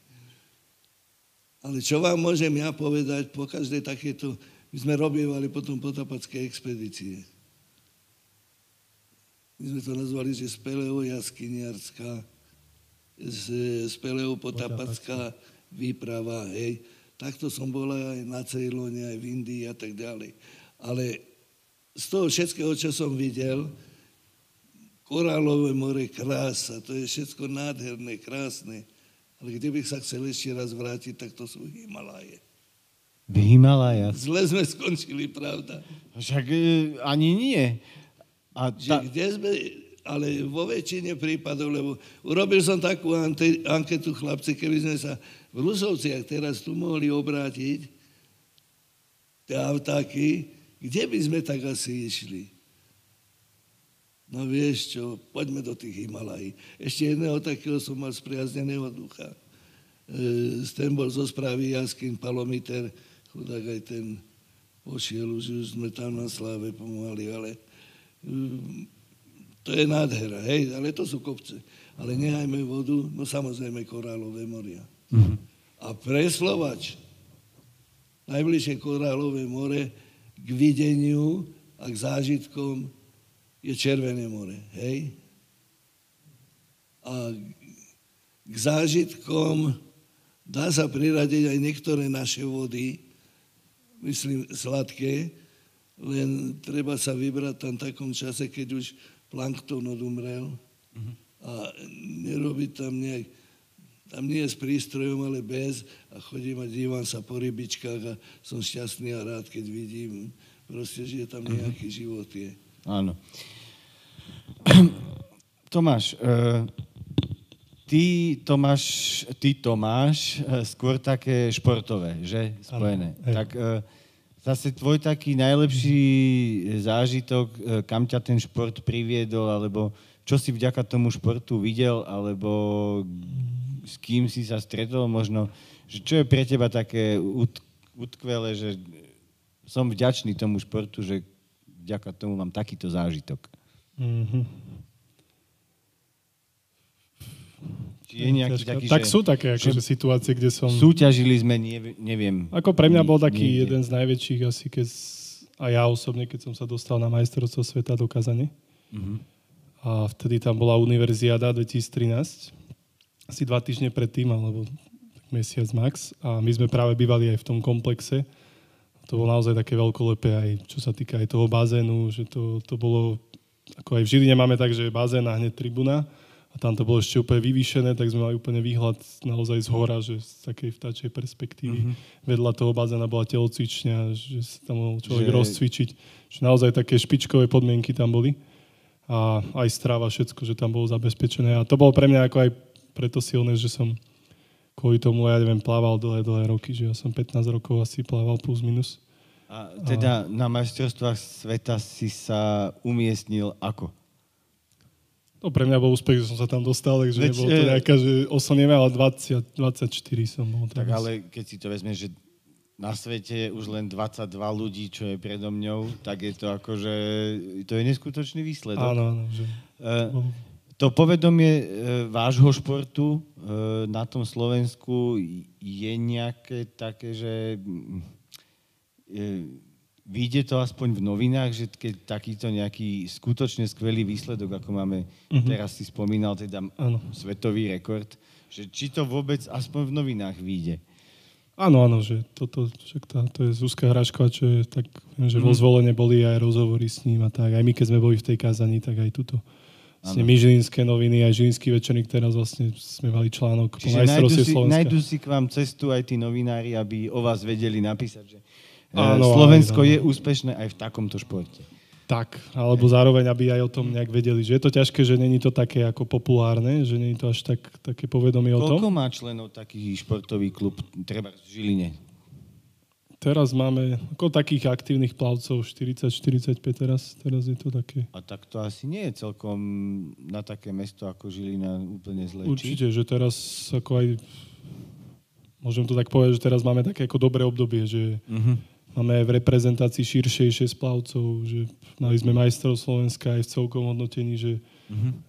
Ale čo vám môžem ja povedať po každej takéto... My sme robievali potom potapacké expedície. My sme to nazvali, že Speleo jaskyniarská z Peleopotapacká výprava, hej. Takto som bola aj na Ceylone, aj v Indii a tak ďalej. Ale z toho všetkého, čo som videl, korálové more, krása, to je všetko nádherné, krásne. Ale kde bych sa chcel ešte raz vrátiť, tak to sú Himalaje. V Himalajach? Zle sme skončili, pravda. Však e, ani nie. A ta... Že kde sme, ale vo väčšine prípadov, lebo urobil som takú anketu, chlapci, keby sme sa v Rusovciach teraz tu mohli obrátiť, tie avtáky, kde by sme tak asi išli? No vieš čo, poďme do tých Himalají. Ešte jedného takého som mal spriazneného ducha. E, ten bol zo správy Jaskin Palomiter, chudák aj ten pošiel, už, už sme tam na sláve pomaly, ale e, to je nádhera, hej, ale to sú kopce. Ale nehajme vodu, no samozrejme korálové moria. Mm-hmm. A pre Slovač, najbližšie korálové more k videniu a k zážitkom je Červené more, hej? A k zážitkom dá sa priradiť aj niektoré naše vody, myslím sladké, len treba sa vybrať tam v takom čase, keď už plankton odumrel a nerobí tam nejak, tam nie je s prístrojom, ale bez a chodím a dívam sa po rybičkách a som šťastný a rád, keď vidím proste, že tam nejaký život je. Áno. [CLEARS THROAT] Tomáš, uh, ty, Tomáš, ty to máš uh, skôr také športové, že? Spojené. Ano, tak uh, zase tvoj taký najlepší zážitok, kam ťa ten šport priviedol, alebo čo si vďaka tomu športu videl, alebo s kým si sa stretol možno, že čo je pre teba také ut- utkvelé, že som vďačný tomu športu, že vďaka tomu mám takýto zážitok. Mm-hmm. Je nejaký taký, tak že, sú také akože situácie, kde som... súťažili sme, nie, neviem. Ako pre mňa bol taký niekde. jeden z najväčších asi, keď, a ja osobne, keď som sa dostal na majstrovstvo sveta do Kazane. Mhm. A vtedy tam bola Univerziada 2013, asi dva týždne predtým, alebo mesiac max. A my sme práve bývali aj v tom komplexe. To bolo naozaj také veľkolepé aj čo sa týka aj toho bazénu, že to, to bolo, ako aj v Žiline máme tak, že je bazén a hneď tribuna. A tam to bolo ešte úplne vyvýšené, tak sme mali úplne výhľad naozaj z hora, že z takej vtáčej perspektívy. Mm-hmm. Vedľa toho bazéna bola telocvičňa, že sa tam mohol človek Že- rozcvičiť. Že naozaj také špičkové podmienky tam boli a aj stráva, všetko, že tam bolo zabezpečené. A to bolo pre mňa ako aj preto silné, že som kvôli tomu, ja neviem, plával dlhé, dlhé roky, že ja som 15 rokov asi plával plus minus. A teda na majstrovstvách sveta si sa umiestnil ako? To pre mňa bol úspech, že som sa tam dostal, takže Veď, nebolo to e- nejaká, že oslneme, ale 20, 24 som bol. Tak teraz. ale keď si to vezmeš, že na svete je už len 22 ľudí, čo je predo mňou, tak je to akože, to je neskutočný výsledok. Áno, áno. Že... Eh, to povedomie eh, vášho športu na tom Slovensku je nejaké také, že vyjde to aspoň v novinách, že keď takýto nejaký skutočne skvelý výsledok, ako máme, teraz si spomínal, teda Áno. svetový rekord, že či to vôbec aspoň v novinách vyjde. Áno, áno, že toto, však tá, to je Zuzka Hrašková, čo je tak, viem, že vo zvolenie boli aj rozhovory s ním a tak. Aj my, keď sme boli v tej kázaní, tak aj tuto. Vlastne my žilinské noviny, aj žilinský večerník, teraz vlastne sme mali článok po Čiže nájdu majstrovstve si, Slovenska. nájdu si k vám cestu aj tí novinári, aby o vás vedeli napísať, že Áno, Slovensko áno. je úspešné aj v takomto športe. Tak, alebo zároveň, aby aj o tom nejak vedeli, že je to ťažké, že není to také ako populárne, že není to až tak, také povedomie o tom. Koľko má členov taký športový klub, treba v Žiline? Teraz máme ako takých aktívnych plavcov 40-45 teraz, teraz je to také. A tak to asi nie je celkom na také mesto ako Žilina úplne či? Určite, že teraz ako aj, môžem to tak povedať, že teraz máme také ako dobré obdobie, že Mhm. Máme aj v reprezentácii širšej 6 plavcov, že mali sme majstrov Slovenska aj v celkom hodnotení, že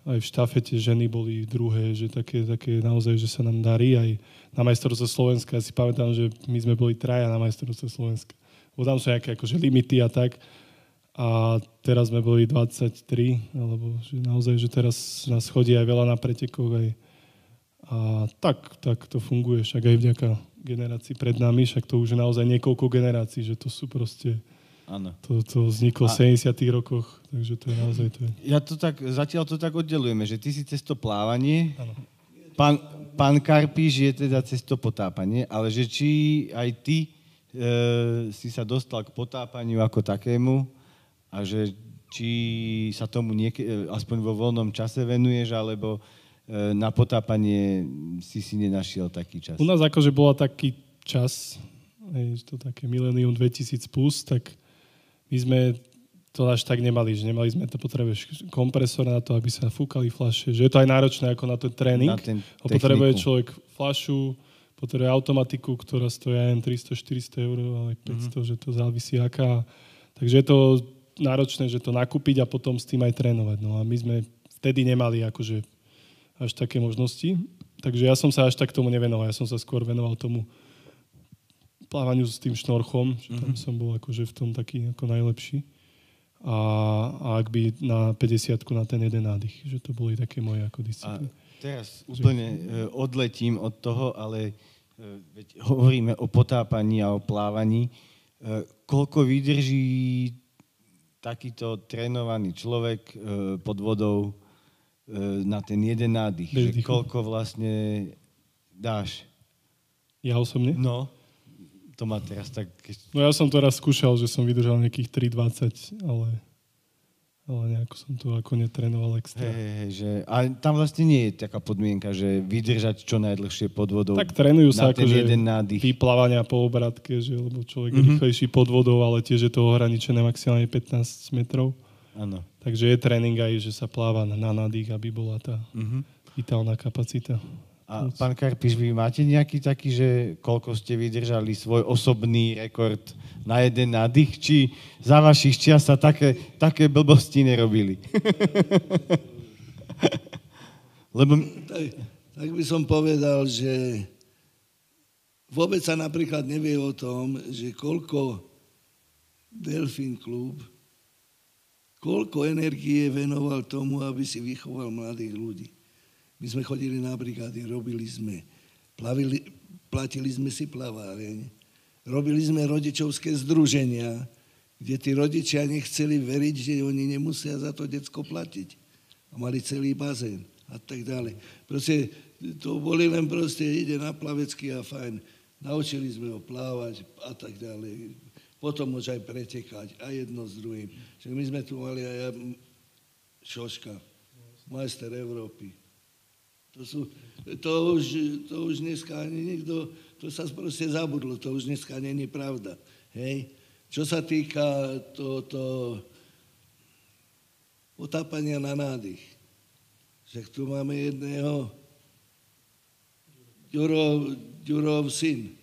aj v štafete ženy boli druhé, že také, také naozaj, že sa nám darí aj na majstrovstve Slovenska. Ja si pamätám, že my sme boli traja na majstrovstve Slovenska. Bo tam sú nejaké akože limity a tak. A teraz sme boli 23, alebo že naozaj, že teraz nás chodí aj veľa na pretekoch. Aj, a tak, tak to funguje, však aj vďaka generácii pred nami, však to už je naozaj niekoľko generácií, že to sú proste, Áno. to, to vzniklo v 70 rokoch, takže to je naozaj to je. Ja to tak, zatiaľ to tak oddelujeme, že ty si cez to plávanie, pán, pán Karpíš je teda cez to potápanie, ale že či aj ty e, si sa dostal k potápaniu ako takému a že či sa tomu nieke, e, aspoň vo voľnom čase venuješ, alebo na potápanie si si nenašiel taký čas. U nás akože bola taký čas, hej, to také milenium 2000 plus, tak my sme to až tak nemali, že nemali sme to potrebuješ kompresor na to, aby sa fúkali fľaše, že je to aj náročné ako na ten tréning. Na ten A potrebuje človek fľašu, potrebuje automatiku, ktorá stojí aj 300-400 eur, ale 500, mm-hmm. že to závisí aká. Takže je to náročné, že to nakúpiť a potom s tým aj trénovať. No a my sme vtedy nemali akože až také možnosti. Takže ja som sa až tak tomu nevenoval. Ja som sa skôr venoval tomu plávaniu s tým šnorchom, že tam som bol akože v tom taký ako najlepší. A, a ak by na 50 na ten jeden nádych, že to boli také moje ako disciplíny. teraz úplne e, odletím od toho, ale e, veď hovoríme o potápaní a o plávaní. E, koľko vydrží takýto trénovaný človek e, pod vodou na ten jeden nádych? Bez Že dýchu. koľko vlastne dáš? Ja osobne? No, to ma teraz tak... No ja som to raz skúšal, že som vydržal nejakých 3,20, ale ale nejako som to ako netrenoval extra. Hej, hej, že, a tam vlastne nie je taká podmienka, že vydržať čo najdlhšie pod vodou. Tak trénujú sa na ten akože jeden nádych. vyplávania po obratke, že, lebo človek Mhm. je rýchlejší pod vodou, ale tiež je to ohraničené maximálne 15 metrov. Áno. Takže je tréning aj, že sa pláva na, na nádych, aby bola tá Mhm. vitálna kapacita. A pán Karpiš, vy máte nejaký taký, že koľko ste vydržali svoj osobný rekord na jeden nádych, či za vašich čias sa také, také blbosti nerobili? [LAUGHS] Lebo Tak, tak by som povedal, že vôbec sa napríklad nevie o tom, že koľko Delfín klub, koľko energie venoval tomu, aby si vychoval mladých ľudí. My sme chodili na brigády, robili sme, plavili, platili sme si plaváreň, robili sme rodičovské združenia, kde tí rodičia nechceli veriť, že oni nemusia za to decko platiť. A mali celý bazén a tak ďalej. Proste to boli len proste, ide na plavecky a fajn. Naučili sme ho plávať a tak ďalej. Potom môže aj pretekať a jedno s druhým. Však my sme tu mali aj Šoška, majster Európy. To, sú, to, už, to už dneska ani nikto, to sa proste zabudlo, to už dneska není pravda. Hej? Čo sa týka to, to potápania na nádych, však tu máme jedného Ďurov, Ďurov syn.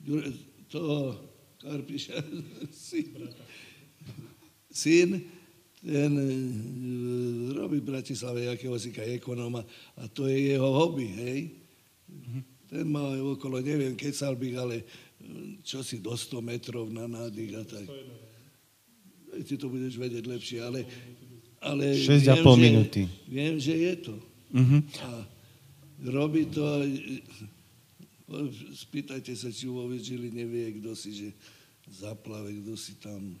Ďuro, toho Karpiša [LAUGHS] syn. Syn, ten e, robí v Bratislave jakéhosi ekonóma a to je jeho hobby, hej. Ten má okolo, neviem, kecal bych, ale e, čo si do 100 metrov na nádych a tak. Ty to budeš vedieť lepšie, ale... ale 6,5 viem, že- minúty. Viem, že je to. Mhm. A robí to, spýtajte sa, či vo Žili nevie, kto si, že zaplave, kto si tam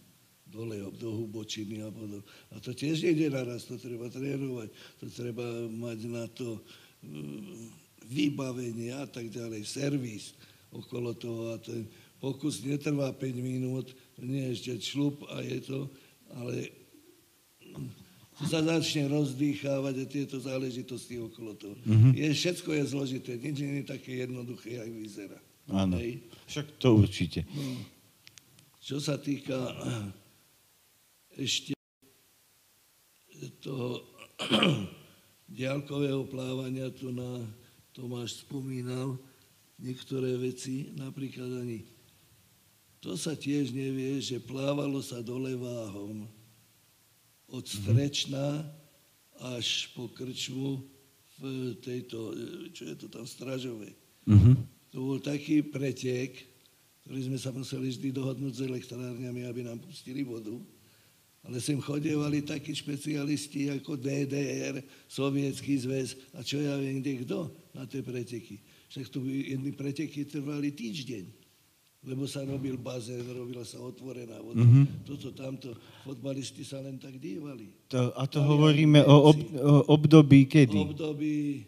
dole do hubočiny a podobne. A to tiež nejde naraz, to treba trénovať, to treba mať na to mm, vybavenie a tak ďalej, servis okolo toho a ten pokus netrvá 5 minút, nie ešte šlup a je to, ale sa začne rozdýchávať a tieto záležitosti okolo toho. Mm-hmm. Je, všetko je zložité, nič nie je také jednoduché, jak vyzerá. Áno. Hej. Však to určite. Čo sa týka ešte toho [CLEARS THROAT] diálkového plávania, tu na Tomáš spomínal niektoré veci, napríklad ani to sa tiež nevie, že plávalo sa dole váhom od Strečna až po Krčmu v tejto, čo je to tam, Stražovej. Mhm. To bol taký pretek, ktorý sme sa museli vždy dohodnúť s elektrárňami, aby nám pustili vodu. Ale sem chodievali takí špecialisti ako DDR, Sovietský zväz a čo ja viem, kde kto na tie preteky. Však tu jedny preteky trvali týždeň lebo sa robil bazén, robila sa otvorená voda. Mm-hmm. Toto, tamto, fotbalisti sa len tak dívali. To, a to hovoríme o, ob, o období kedy? období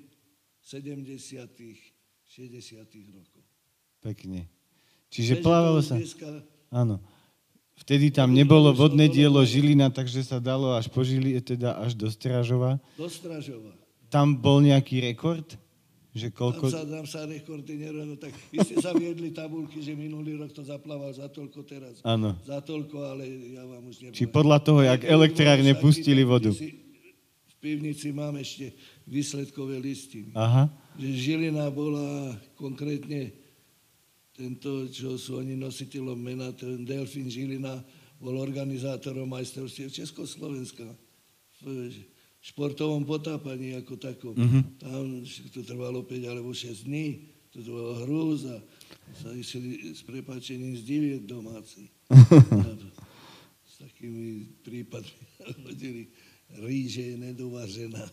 70 60 rokov. Pekne. Čiže plávalo sa... Dneska, Áno. Vtedy tam nebolo vodné dielo Žilina, takže sa dalo až po Žili, teda až do Strážova. do Stražova. Tam bol nejaký rekord? Že Tam koľko... sa, tam sa rekordy nerobili. Tak vy ste sa viedli tabulky, že minulý rok to zaplával za toľko teraz. Áno. Za toľko, ale ja vám už nepoviem. Či podľa toho, jak elektrárne pustili vodu. V pivnici mám ešte výsledkové listiny. Aha. Že Žilina bola konkrétne tento, čo sú oni nositeľom mena, ten Delfín Žilina bol organizátorom majstrovstiev Československa v športovom potápaní ako takom. Mm-hmm. Tam to trvalo 5 alebo 6 dní, to bolo hrúz a sa išli s prepáčením zdivieť domáci. [LAUGHS] s takými prípadmi hodili ríže je nedovažená.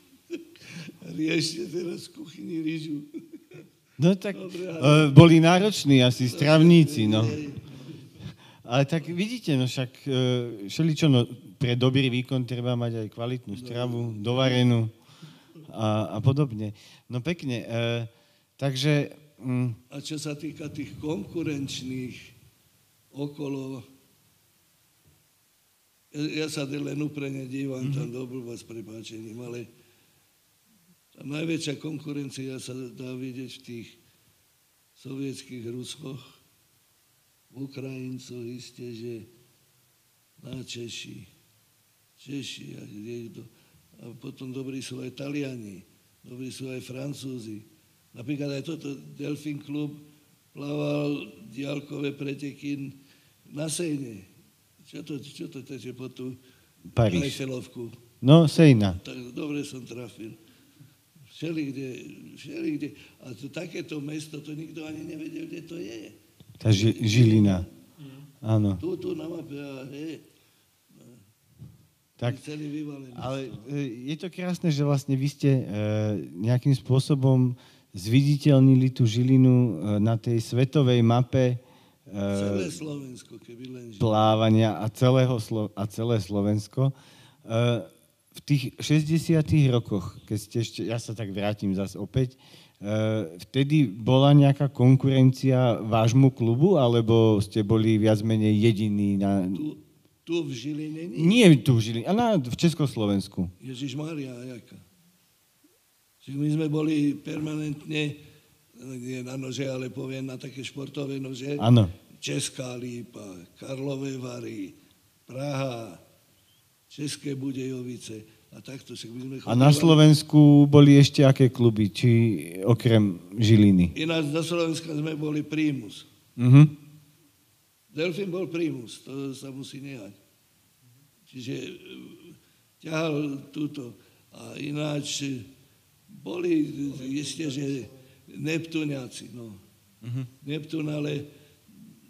[LAUGHS] Riešte teraz v kuchyni rýžu. No tak Dobre, uh, boli nároční asi stravníci, no. Ale tak vidíte, no však uh, všeličo, no, pre dobrý výkon treba mať aj kvalitnú stravu, dovarenú a, a podobne. No pekne. Uh, takže... Um, A čo sa týka tých konkurenčných okolo Ja, ja sa len úprene dívam mm-hmm. tam do blba s prepáčením, ale tá najväčšia konkurencia sa dá vidieť v tých sovietských Rusoch, v Ukrajincoch isté, že na Češi, Češi a niekto. A potom dobrí sú aj Taliani, dobrí sú aj Francúzi. Napríklad aj toto Delfín klub plával diálkové preteky na Sejne. Čo to, čo to teče po tú. Eiffelovku? No, Sejna. Tak dobre som trafil. Všelikde, všelikde. A to, takéto mesto, to nikto ani nevedel, kde to je. Tá ži- Žilina. Áno. Tu, tu na mape, hej. Tak, ale e, je to krásne, že vlastne vy ste e, nejakým spôsobom zviditeľnili tú Žilinu e, na tej svetovej mape Celé e, Slovensko, keby len žil. plávania a, celého, Slo- a celé Slovensko. E, v tých 60 rokoch, keď ste ešte, ja sa tak vrátim zase opäť, vtedy bola nejaká konkurencia vášmu klubu, alebo ste boli viac menej jediní na... Tu, tu v Žiline nie. Nie tu v Žiline, a na, v Československu. Ježiš Maria, jaká. Čiže my sme boli permanentne, nie na nože, ale poviem na také športové nože. Áno. Česká lípa, Karlové Vary, Praha, České Budejovice a na Slovensku boli ešte aké kluby, či okrem Žiliny? Ináč na Slovensku sme boli Primus. Mhm. Delfín bol Primus, to sa musí nehať. Čiže e, ťahal túto. A ináč e, boli isté, že Neptuniaci, no. Neptun, ale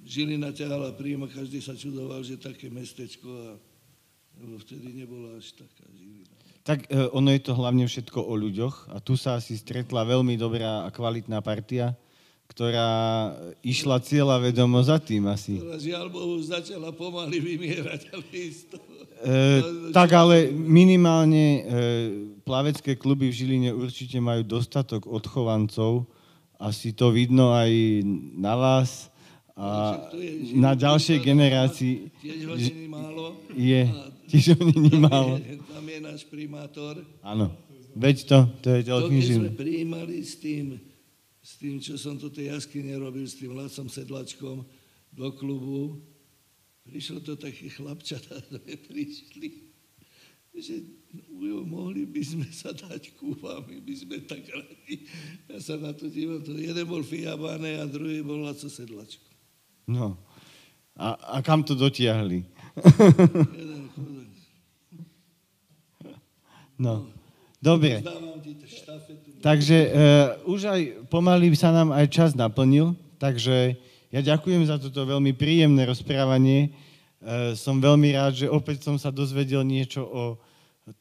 Žilina ťahala Prima, každý sa čudoval, že také mestečko a lebo vtedy nebola až taká Žilina. Tak e, ono je to hlavne všetko o ľuďoch a tu sa asi stretla veľmi dobrá a kvalitná partia, ktorá išla cieľa vedomo za tým asi. Ktorá žiaľ Bohu začala pomaly vymierať, ale isto. E, tak ale minimálne e, plavecké kluby v Žiline určite majú dostatok odchovancov. Asi to vidno aj na vás a na ďalšej generácii je tiež ho není málo. Tam je, náš primátor. Áno, veď to, to je To, Delfín keď sme prijímali s tým, s tým, čo som tu tej jaskyne robil, s tým Lacom Sedlačkom do klubu, prišlo to také chlapčatá, [LAUGHS] sme prišli, že ujo, mohli by sme sa dať ku vám, my by sme tak radi. Ja sa na to dívam, to jeden bol Fiabane a druhý bol Laco Sedlačko. No. A, a kam to dotiahli? [LAUGHS] No. Dobre. Takže uh, už aj pomaly sa nám aj čas naplnil, takže ja ďakujem za toto veľmi príjemné rozprávanie. Uh, som veľmi rád, že opäť som sa dozvedel niečo o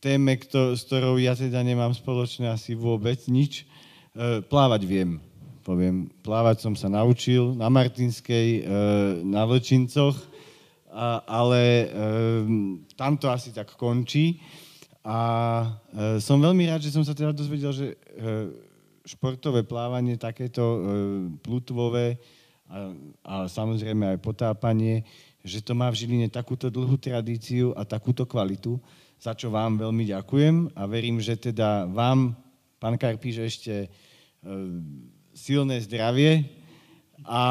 téme, kto, s ktorou ja teda nemám spoločné asi vôbec nič. Uh, plávať viem, poviem. Plávať som sa naučil na Martinskej, uh, na Vlčincoch, ale um, tam to asi tak končí. A e, som veľmi rád, že som sa teda dozvedel, že e, športové plávanie, takéto e, plutvové a, a samozrejme aj potápanie, že to má v Žiline takúto dlhú tradíciu a takúto kvalitu, za čo vám veľmi ďakujem a verím, že teda vám, pán Karpíš, ešte e, silné zdravie a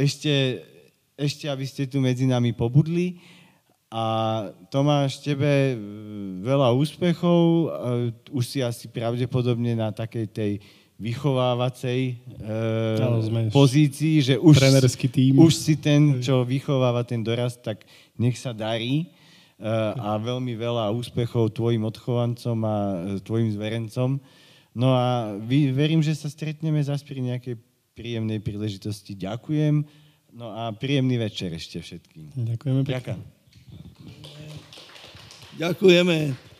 ešte, ešte, aby ste tu medzi nami pobudli. A Tomáš, tebe veľa úspechov. Už si asi pravdepodobne na takej tej vychovávacej e, pozícii, že už, tím. už si ten, čo vychováva ten dorast, tak nech sa darí. E, A veľmi veľa úspechov tvojim odchovancom a e, tvojim zverencom. No a vy, verím, že sa stretneme zase pri nejakej príjemnej príležitosti. Ďakujem. No a príjemný večer ešte všetkým. Ďakujeme pekne. Ďakujem. Ďakujeme.